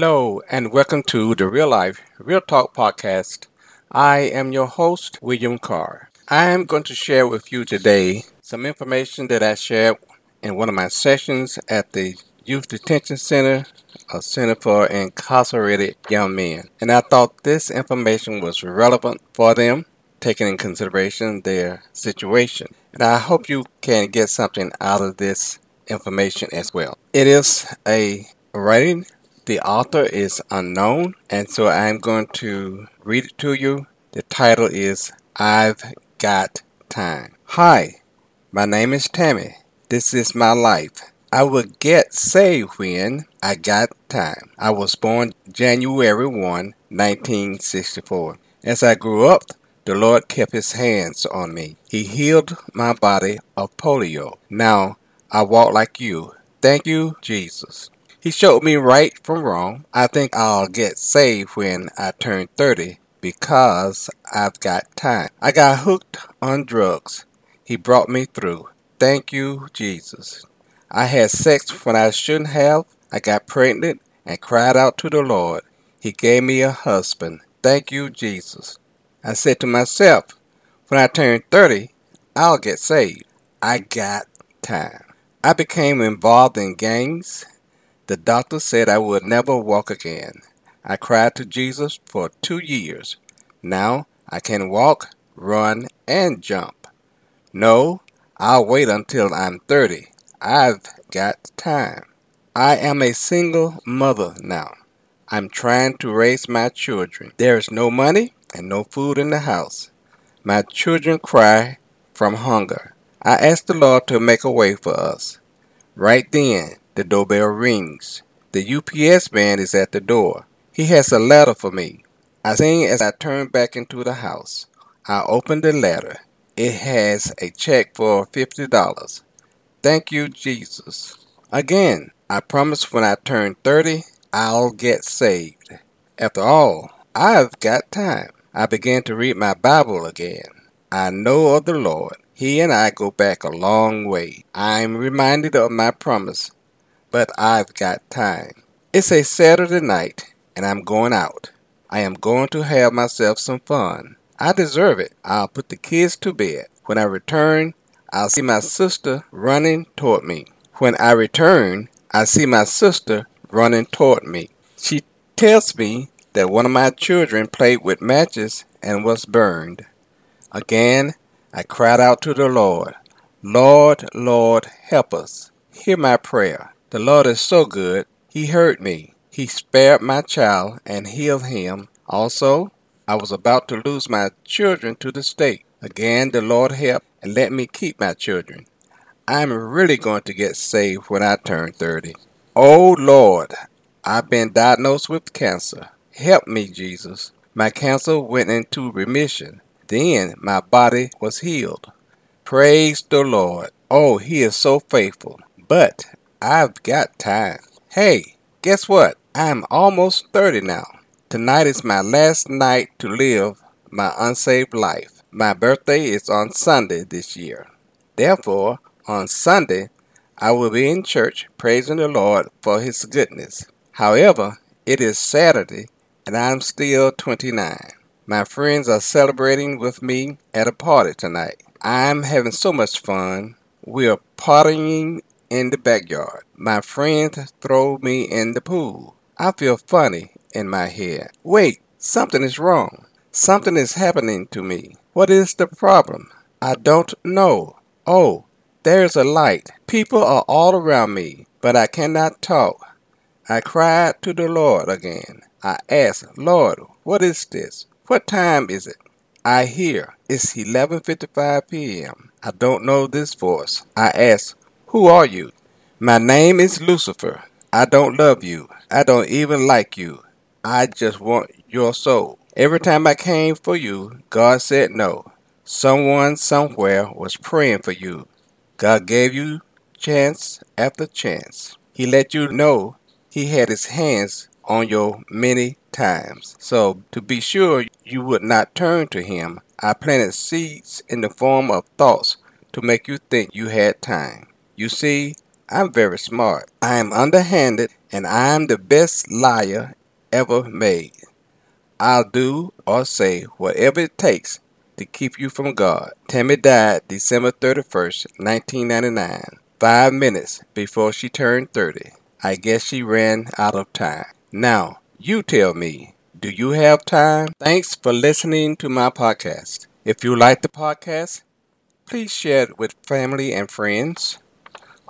Hello, and welcome to the Real Life Real Talk podcast. I am your host, William Carr. I am going to share with you today some information that I shared in one of my sessions at the Youth Detention Center, a center for incarcerated young men. And I thought this information was relevant for them, taking in consideration their situation. And I hope you can get something out of this information as well. It is a writing. The author is unknown, and so I'm going to read it to you. The title is I've Got Time. Hi, my name is Tammy. This is my life. I will get saved when I got time. I was born January 1, 1964. As I grew up, the Lord kept his hands on me. He healed my body of polio. Now I walk like you. Thank you, Jesus. He showed me right from wrong. I think I'll get saved when I turn 30 because I've got time. I got hooked on drugs. He brought me through. Thank you, Jesus. I had sex when I shouldn't have. I got pregnant and cried out to the Lord. He gave me a husband. Thank you, Jesus. I said to myself, when I turn 30, I'll get saved. I got time. I became involved in gangs. The doctor said I would never walk again. I cried to Jesus for two years. Now I can walk, run, and jump. No, I'll wait until I'm 30. I've got time. I am a single mother now. I'm trying to raise my children. There is no money and no food in the house. My children cry from hunger. I ask the Lord to make a way for us. Right then, the doorbell rings. The UPS man is at the door. He has a letter for me. I sing as I turn back into the house. I open the letter. It has a check for $50. Thank you, Jesus. Again, I promise when I turn 30, I'll get saved. After all, I've got time. I began to read my Bible again. I know of the Lord. He and I go back a long way. I'm reminded of my promise, but I've got time. It's a Saturday night, and I'm going out. I am going to have myself some fun. I deserve it. I'll put the kids to bed. When I return, I'll see my sister running toward me. When I return, I see my sister running toward me. She tells me that one of my children played with matches and was burned. Again, I cried out to the Lord, Lord, Lord, help us. Hear my prayer. The Lord is so good. He heard me. He spared my child and healed him. Also, I was about to lose my children to the state. Again, the Lord helped and let me keep my children. I'm really going to get saved when I turn 30. Oh Lord, I've been diagnosed with cancer. Help me, Jesus. My cancer went into remission. Then my body was healed. Praise the Lord. Oh, He is so faithful. But I've got time. Hey, guess what? I'm almost 30 now. Tonight is my last night to live my unsaved life. My birthday is on Sunday this year. Therefore, on Sunday, I will be in church praising the Lord for His goodness. However, it is Saturday and I'm still 29. My friends are celebrating with me at a party tonight. I'm having so much fun. We are partying in the backyard. My friends throw me in the pool. I feel funny in my head. Wait, something is wrong. Something is happening to me. What is the problem? I don't know. Oh, there's a light. People are all around me, but I cannot talk. I cried to the Lord again. I asked, Lord, what is this? What time is it? I hear it's 11:55 p.m. I don't know this voice. I ask, "Who are you?" My name is Lucifer. I don't love you. I don't even like you. I just want your soul. Every time I came for you, God said no. Someone somewhere was praying for you. God gave you chance after chance. He let you know he had his hands on you many times. So, to be sure you would not turn to him, I planted seeds in the form of thoughts to make you think you had time. You see, I'm very smart. I am underhanded and I'm the best liar ever made. I'll do or say whatever it takes to keep you from God. Tammy died December 31st, 1999, five minutes before she turned 30. I guess she ran out of time. Now, you tell me, do you have time? Thanks for listening to my podcast. If you like the podcast, please share it with family and friends.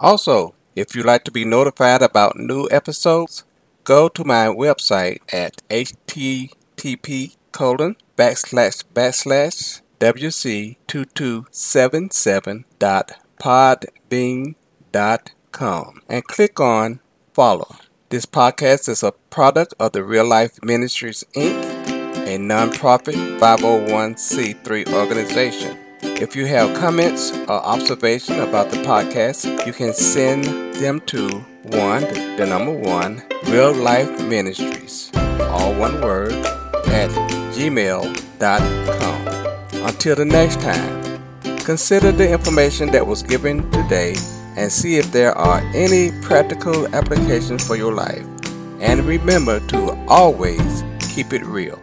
Also, if you'd like to be notified about new episodes, go to my website at http colon backslash backslash wc2277.podbean.com and click on follow. This podcast is a product of the Real Life Ministries Inc., a nonprofit 501c3 organization. If you have comments or observation about the podcast, you can send them to one, the number one, Real Life Ministries, all one word, at gmail.com. Until the next time, consider the information that was given today and see if there are any practical applications for your life. And remember to always keep it real.